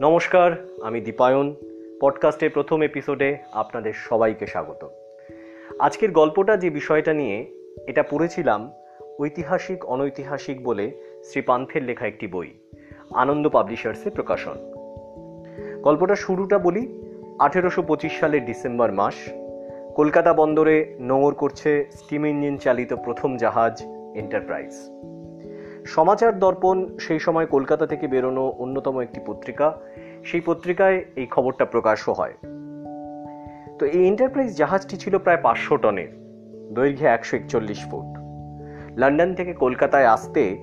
নমস্কার, আমি দীপায়ন। পডকাস্টের প্রথম এপিসোডে আপনাদের সবাইকে স্বাগত। আজকের গল্পটা যে বিষয়টা নিয়ে, এটা পড়েছিলাম ঐতিহাসিক, অনৈতিহাসিক বলে শ্রী পান্থের লেখা একটি বই, আনন্দ পাবলিশার্সে প্রকাশন। গল্পটা শুরুটা বলি, আঠেরোশো পঁচিশ সালের ডিসেম্বর মাস। কলকাতা বন্দরে নোঙর করছে স্টিম ইঞ্জিন চালিত প্রথম জাহাজ এন্টারপ্রাইজ। সমাচার দর্পণ সেই সময় কলকাতা থেকে বেরোনো অন্যতম একটি পত্রিকা। সেই পত্রিকায় এই খবরটা প্রকাশও হয়। তো এই এন্টারপ্রাইজ জাহাজটি ছিল প্রায় পাঁচশো টনের, দৈর্ঘ্যে একশো একচল্লিশ ফুট। লন্ডন থেকে কলকাতায় আসতে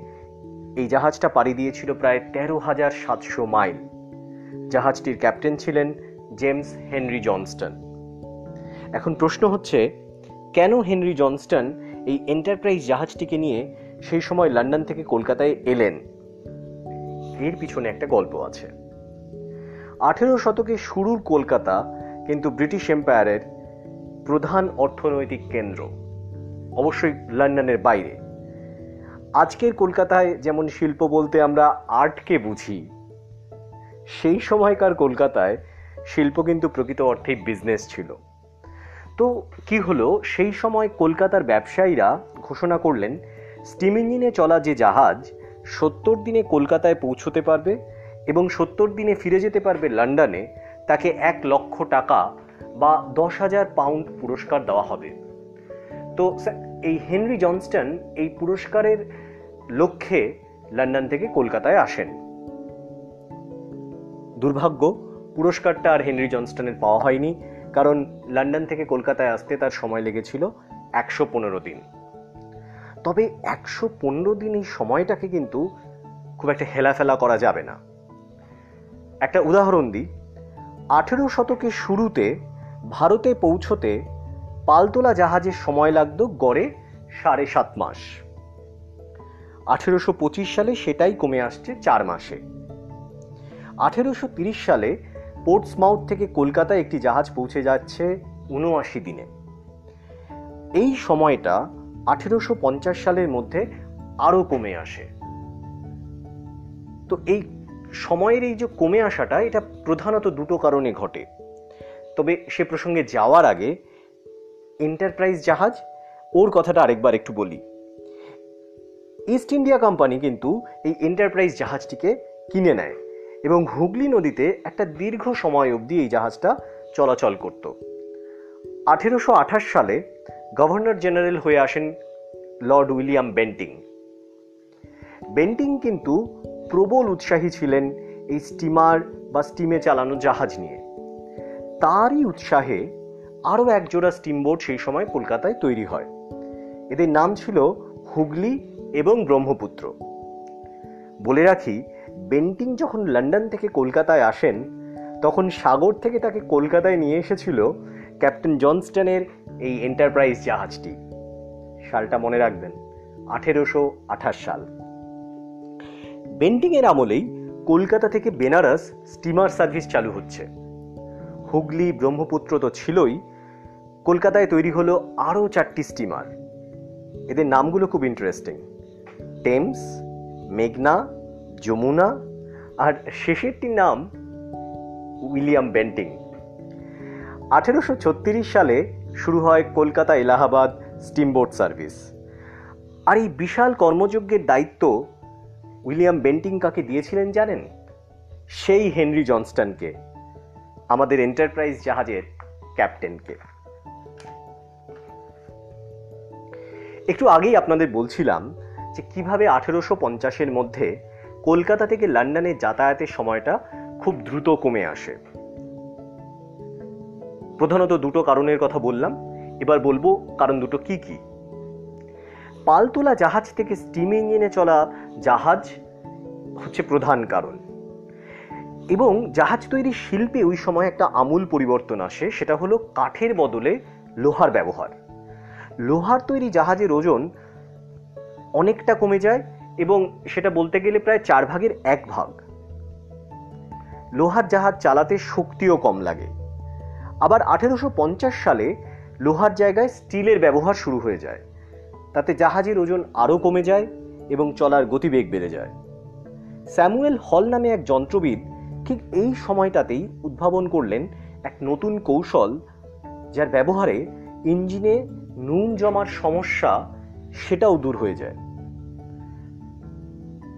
এই জাহাজটা পাড়ি দিয়েছিল প্রায় তেরো হাজার সাতশো মাইল। জাহাজটির ক্যাপ্টেন ছিলেন জেমস হেনরি জনস্টন। এখন প্রশ্ন হচ্ছে, কেন হেনরি জনস্টন এই এন্টারপ্রাইজ জাহাজটিকে নিয়ে সেই সময় লন্ডন থেকে কলকাতায় এলেন। এর পিছনে একটা গল্প আছে। আঠেরো শতকে শুরুর কলকাতা কিন্তু ব্রিটিশ এম্পায়ারের প্রধান অর্থনৈতিক কেন্দ্র, অবশ্যই লন্ডনের বাইরে। আজকের কলকাতায় যেমন শিল্প বলতে আমরা আর্টকে বুঝি, সেই সময়কার কলকাতায় শিল্প কিন্তু প্রকৃত অর্থেই বিজনেস ছিল। তো কি হলো? সেই সময় কলকাতার ব্যবসায়ীরা ঘোষণা করলেন স্টিম ইঞ্জিনে চলা যে জাহাজ সত্তর দিনে কলকাতায় পৌঁছতে পারবে এবং সত্তর দিনে ফিরে যেতে পারবে লন্ডনে, তাকে এক লক্ষ টাকা বা দশ হাজার পাউন্ড পুরস্কার দেওয়া হবে। তো এই হেনরি জনস্টন এই পুরস্কারের লক্ষ্যে লন্ডন থেকে কলকাতায় আসেন। দুর্ভাগ্য, পুরস্কারটা আর হেনরি জনস্টনের পাওয়া হয়নি, কারণ লন্ডন থেকে কলকাতায় আসতে তার সময় লেগেছিল একশো পনেরো দিন। তবে একশো পনেরো দিন এই সময়টাকে কিন্তু খুব একটা হেলাফেলা করা যাবে না। একটা উদাহরণ দিই। আঠেরো শতকের শুরুতে ভারতে পৌঁছতে পালতোলা জাহাজের সময় লাগত গড়ে সাড়ে সাত মাস। আঠেরোশো পঁচিশ সালে সেটাই কমে আসছে চার মাসে। আঠেরোশো তিরিশ সালে পোর্টসমাউথ থেকে কলকাতায় একটি জাহাজ পৌঁছে যাচ্ছে উনআশি দিনে। এই সময়টা আঠেরোশো পঞ্চাশ সালের মধ্যে আরও কমে আসে। তো এই সময়ের এই যে কমে আসাটা, এটা প্রধানত দুটো কারণে ঘটে। তবে সে প্রসঙ্গে যাওয়ার আগে এন্টারপ্রাইজ জাহাজ, ওর কথাটা আরেকবার একটু বলি। ইস্ট ইন্ডিয়া কোম্পানি কিন্তু এই এন্টারপ্রাইজ জাহাজটিকে কিনে নেয় এবং হুগলি নদীতে একটা দীর্ঘ সময় অবধি এই জাহাজটা চলাচল করত। আঠেরোশো আঠাশ সালে গভর্নর জেনারেল হয়ে আসেন লর্ড উইলিয়াম বেন্টিং। বেন্টিং কিন্তু প্রবল উৎসাহী ছিলেন এই স্টিমার বা স্টিমে চালানো জাহাজ নিয়ে। তারই উৎসাহে আরও একজোড়া স্টিমবোট সেই সময় কলকাতায় তৈরি হয়। এদের নাম ছিল হুগলি এবং ব্রহ্মপুত্র। বলে রাখি, বেন্টিং যখন লন্ডন থেকে কলকাতায় আসেন, তখন সাগর থেকে তাকে কলকাতায় নিয়ে এসেছিল ক্যাপ্টেন জনস্টনের এই এন্টারপ্রাইজ জাহাজটি। সালটা মনে রাখবেন, আঠেরোশো আঠাশ সাল। বেন্টিংয়ের আমলেই কলকাতা থেকে বেনারস স্টিমার সার্ভিস চালু হচ্ছে। হুগলি ব্রহ্মপুত্র তো ছিলই, কলকাতায় তৈরি হলো আরও চারটি স্টিমার এদের নামগুলো খুব ইন্টারেস্টিং টেমস মেঘনা যমুনা আর শেষেরটির নাম উইলিয়াম বেন্টিং আঠেরোশো ছত্রিশ সালে শুরু হয় কলকাতা এলাহাবাদ স্টিমবোট সার্ভিস। আর এই বিশাল কর্মযজ্ঞের দায়িত্ব উইলিয়াম বেন্টিং কাকে দিয়েছিলেন জানেন? সেই হেনরি জনস্টনকে, আমাদের এন্টারপ্রাইজ জাহাজের ক্যাপ্টেনকে। একটু আগেই আপনাদের বলছিলাম যে কীভাবে আঠেরোশো পঞ্চাশের মধ্যে কলকাতা থেকে লন্ডনে যাতায়াতের সময়টা খুব দ্রুত কমে আসে। প্রধানত দুটো কারণের কথা বললাম। এবার বলব কারণ দুটো কি কি। পালতোলা জাহাজ থেকে স্টিম ইঞ্জিনে চলা জাহাজ হচ্ছে প্রধান কারণ। এবং জাহাজ তৈরির শিল্পে ওই সময় একটা আমূল পরিবর্তন আসে, সেটা হলো কাঠের বদলে লোহার ব্যবহার। লোহার তৈরি জাহাজের ওজন অনেকটা কমে যায় এবং সেটা বলতে গেলে প্রায় চার ভাগের এক ভাগ। লোহার জাহাজ চালাতে শক্তিও কম লাগে। আবার আঠেরোশো পঞ্চাশ সালে লোহার জায়গায় স্টিলের ব্যবহার শুরু হয়ে যায়। তাতে জাহাজের ওজন আরও কমে যায় এবং চলার গতিবেগ বেড়ে যায়। স্যামুয়েল হল নামে এক যন্ত্রবিদ ঠিক এই সময়টাতেই উদ্ভাবন করলেন এক নতুন কৌশল যার ব্যবহারে ইঞ্জিনে নুন জমার সমস্যা সেটাও দূর হয়ে যায়।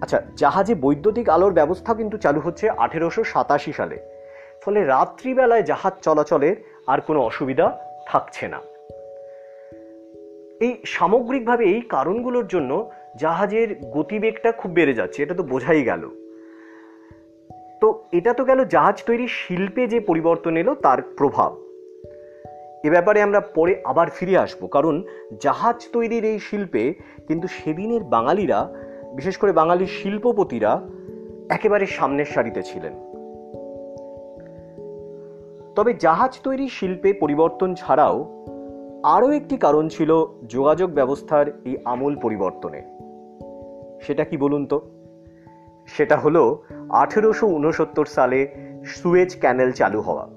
আচ্ছা জাহাজে বৈদ্যুতিক আলোর ব্যবস্থা কিন্তু চালু হচ্ছে আঠেরোশো সাতাশি সালে। ফলে রাত্রিবেলায় জাহাজ চলাচলের আর কোনো অসুবিধা থাকছে না। এই সামগ্রিকভাবে এই কারণগুলোর জন্য জাহাজের গতিবেগটা খুব বেড়ে যাচ্ছে, এটা তো বোঝাই গেল। তো এটা তো গেল জাহাজ তৈরির শিল্পে যে পরিবর্তন এলো, তার প্রভাব। এ ব্যাপারে আমরা পরে আবার ফিরে আসব, কারণ জাহাজ তৈরির এই শিল্পে কিন্তু সেদিনের বাঙালিরা, বিশেষ করে বাঙালি শিল্পপতিরা, একেবারে সামনের সারিতে ছিলেন। তবে জাহাজ তৈরি শিল্পে পরিবর্তন ছাড়াও আরও একটি কারণ ছিল যোগাযোগ ব্যবস্থার এই আমূল পরিবর্তনে। সেটা কি বলুন তো? সেটা হলো আঠেরোশো উনসত্তর সালে সুয়েজ ক্যানেল চালু হওয়া।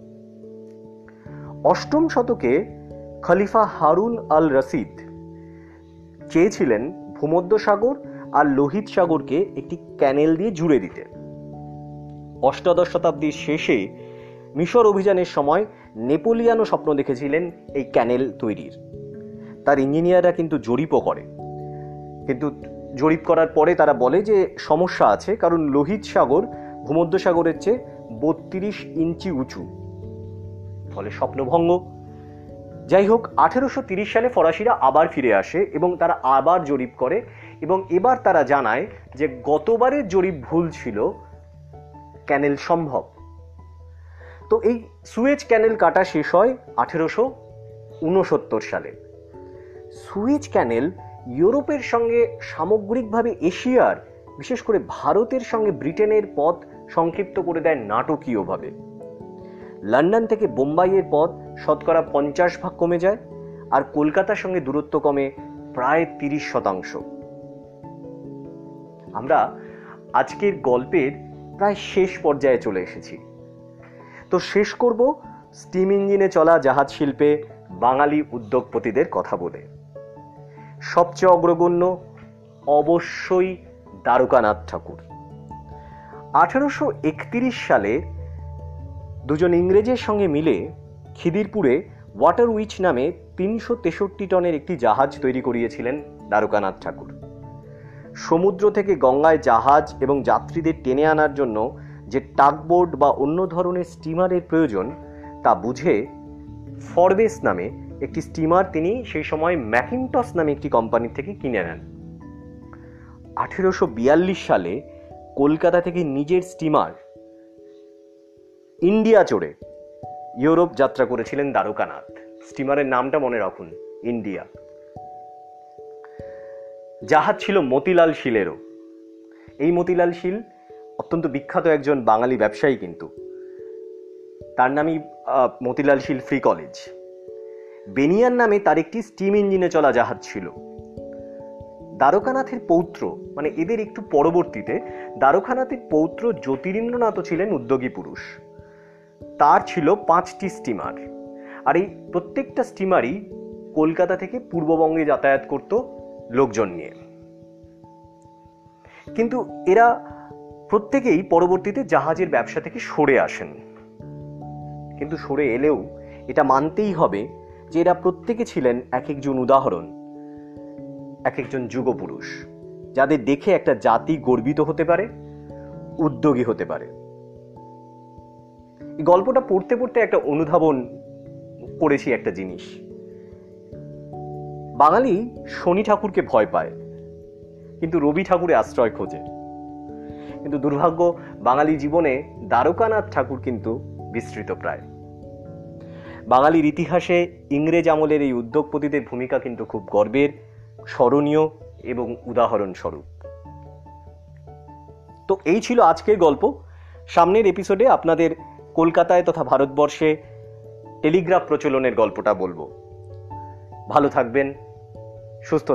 অষ্টম শতকে খলিফা হারুন আল রশিদ চেয়েছিলেন ভূমধ্যসাগর আর লোহিত সাগরকে একটি ক্যানেল দিয়ে জুড়ে দিতে। অষ্টাদশ শতাব্দীর শেষে মিশর অভিযানের সময় নেপোলিয়ানও স্বপ্ন দেখেছিলেন এই ক্যানেল তৈরির। তার ইঞ্জিনিয়াররা কিন্তু জরিপও করে। কিন্তু জরিপ করার পরে তারা বলে যে সমস্যা আছে, কারণ লোহিত সাগর ভূমধ্যসাগরের চেয়ে বত্রিশ ইঞ্চি উঁচু। ফলে স্বপ্নভঙ্গ যাই হোক, আঠেরোশো সালে ফরাসিরা আবার ফিরে আসে এবং তারা আবার জরিপ করে এবং এবার তারা জানায় যে গতবারের জরিপ ভুল ছিল, ক্যানেল সম্ভব। তো এই সুয়েজ ক্যানেল কাটা শেষ হয় আঠেরোশো উনসত্তর সালে। সুয়েজ ক্যানেল ইউরোপের সঙ্গে সামগ্রিকভাবে এশিয়ার, বিশেষ করে ভারতের সঙ্গে ব্রিটেনের পথ সংক্ষিপ্ত করে দেয় নাটকীয়ভাবে। লন্ডন থেকে বোম্বাইয়ের পথ শতকরা পঞ্চাশ ভাগ কমে যায় আর কলকাতার সঙ্গে দূরত্ব কমে প্রায় তিরিশ শতাংশ। আমরা আজকের গল্পের প্রায় শেষ পর্যায়ে চলে এসেছি। তো শেষ করব স্টিম ইঞ্জিনে চলা জাহাজ শিল্পে বাঙালি উদ্যোগপতিদের কথা বলে। সবচেয়ে অগ্রগণ্য অবশ্যই দ্বারকানাথ ঠাকুর। আঠারোশো একত্রিশ সালে দুজন ইংরেজের সঙ্গে মিলে খিদিরপুরে ওয়াটার উইচ নামে তিনশো তেষট্টি টনের একটি জাহাজ তৈরি করিয়েছিলেন দ্বারকানাথ ঠাকুর। সমুদ্র থেকে গঙ্গায় জাহাজ এবং যাত্রীদের টেনে আনার জন্য যে টাকবোর্ড বা অন্য ধরনের স্টিমারের প্রয়োজন তা বুঝে ফরবেস নামে একটি স্টিমার তিনি সেই সময় ম্যাকিনটস নামে একটি কোম্পানি থেকে কিনে নেন। আঠেরোশো বিয়াল্লিশ সালে কলকাতা থেকে নিজের স্টিমার ইন্ডিয়া চড়ে ইউরোপ যাত্রা করেছিলেন দ্বারকানাথ। স্টিমারের নামটা মনে রাখুন, ইন্ডিয়া। জাহাজ ছিল মতিলাল শিলেরও। এই মতিলাল শিল অত্যন্ত বিখ্যাত একজন বাঙালি ব্যবসায়ী কিন্তু। তার নামই মতিলাল শিল ফ্রি কলেজ। বেনিয়ার নামে তার একটি স্টিম ইঞ্জিনে চলা জাহাজ ছিল। দ্বারকানাথের পৌত্র মানে এদের একটু পরবর্তীতে, দ্বারকানাথের পৌত্র জ্যোতিরিন্দ্রনাথও ছিলেন উদ্যোগী পুরুষ। তার ছিল পাঁচটি স্টিমার। আর এই প্রত্যেকটা স্টিমারই কলকাতা থেকে পূর্ববঙ্গে যাতায়াত করত লোকজন নিয়ে। কিন্তু এরা প্রত্যেকেই পরবর্তীতে জাহাজের ব্যবসা থেকে সরে আসেন। কিন্তু সরে এলেও এটা মানতেই হবে যে এরা প্রত্যেকে ছিলেন এক একজন উদাহরণ এক একজন যুগপুরুষ, যাদের দেখে একটা জাতি গর্বিত হতে পারে, উদ্যোগী হতে পারে। এই গল্পটা পড়তে পড়তে একটা অনুধাবন করেছি একটা জিনিস। বাঙালি শনি ঠাকুরকে ভয় পায়, কিন্তু রবি ঠাকুরে আশ্রয় খোঁজে। কিন্তু দুর্ভাগ্য, বাঙালি জীবনে দ্বারকানাথ ঠাকুর কিন্তু বিস্তৃত প্রায়। বাঙালির ইতিহাসে ইংরেজ আমলের এই উদ্যোগপতিদের ভূমিকা কিন্তু খুব গর্বের, স্মরণীয় এবং উদাহরণস্বরূপ। তো এই ছিল আজকের গল্প। সামনের এপিসোডে আপনাদের কলকাতায় তথা ভারতবর্ষে টেলিগ্রাফ প্রচলনের গল্পটা বলব। ভালো থাকবেন, সুস্থ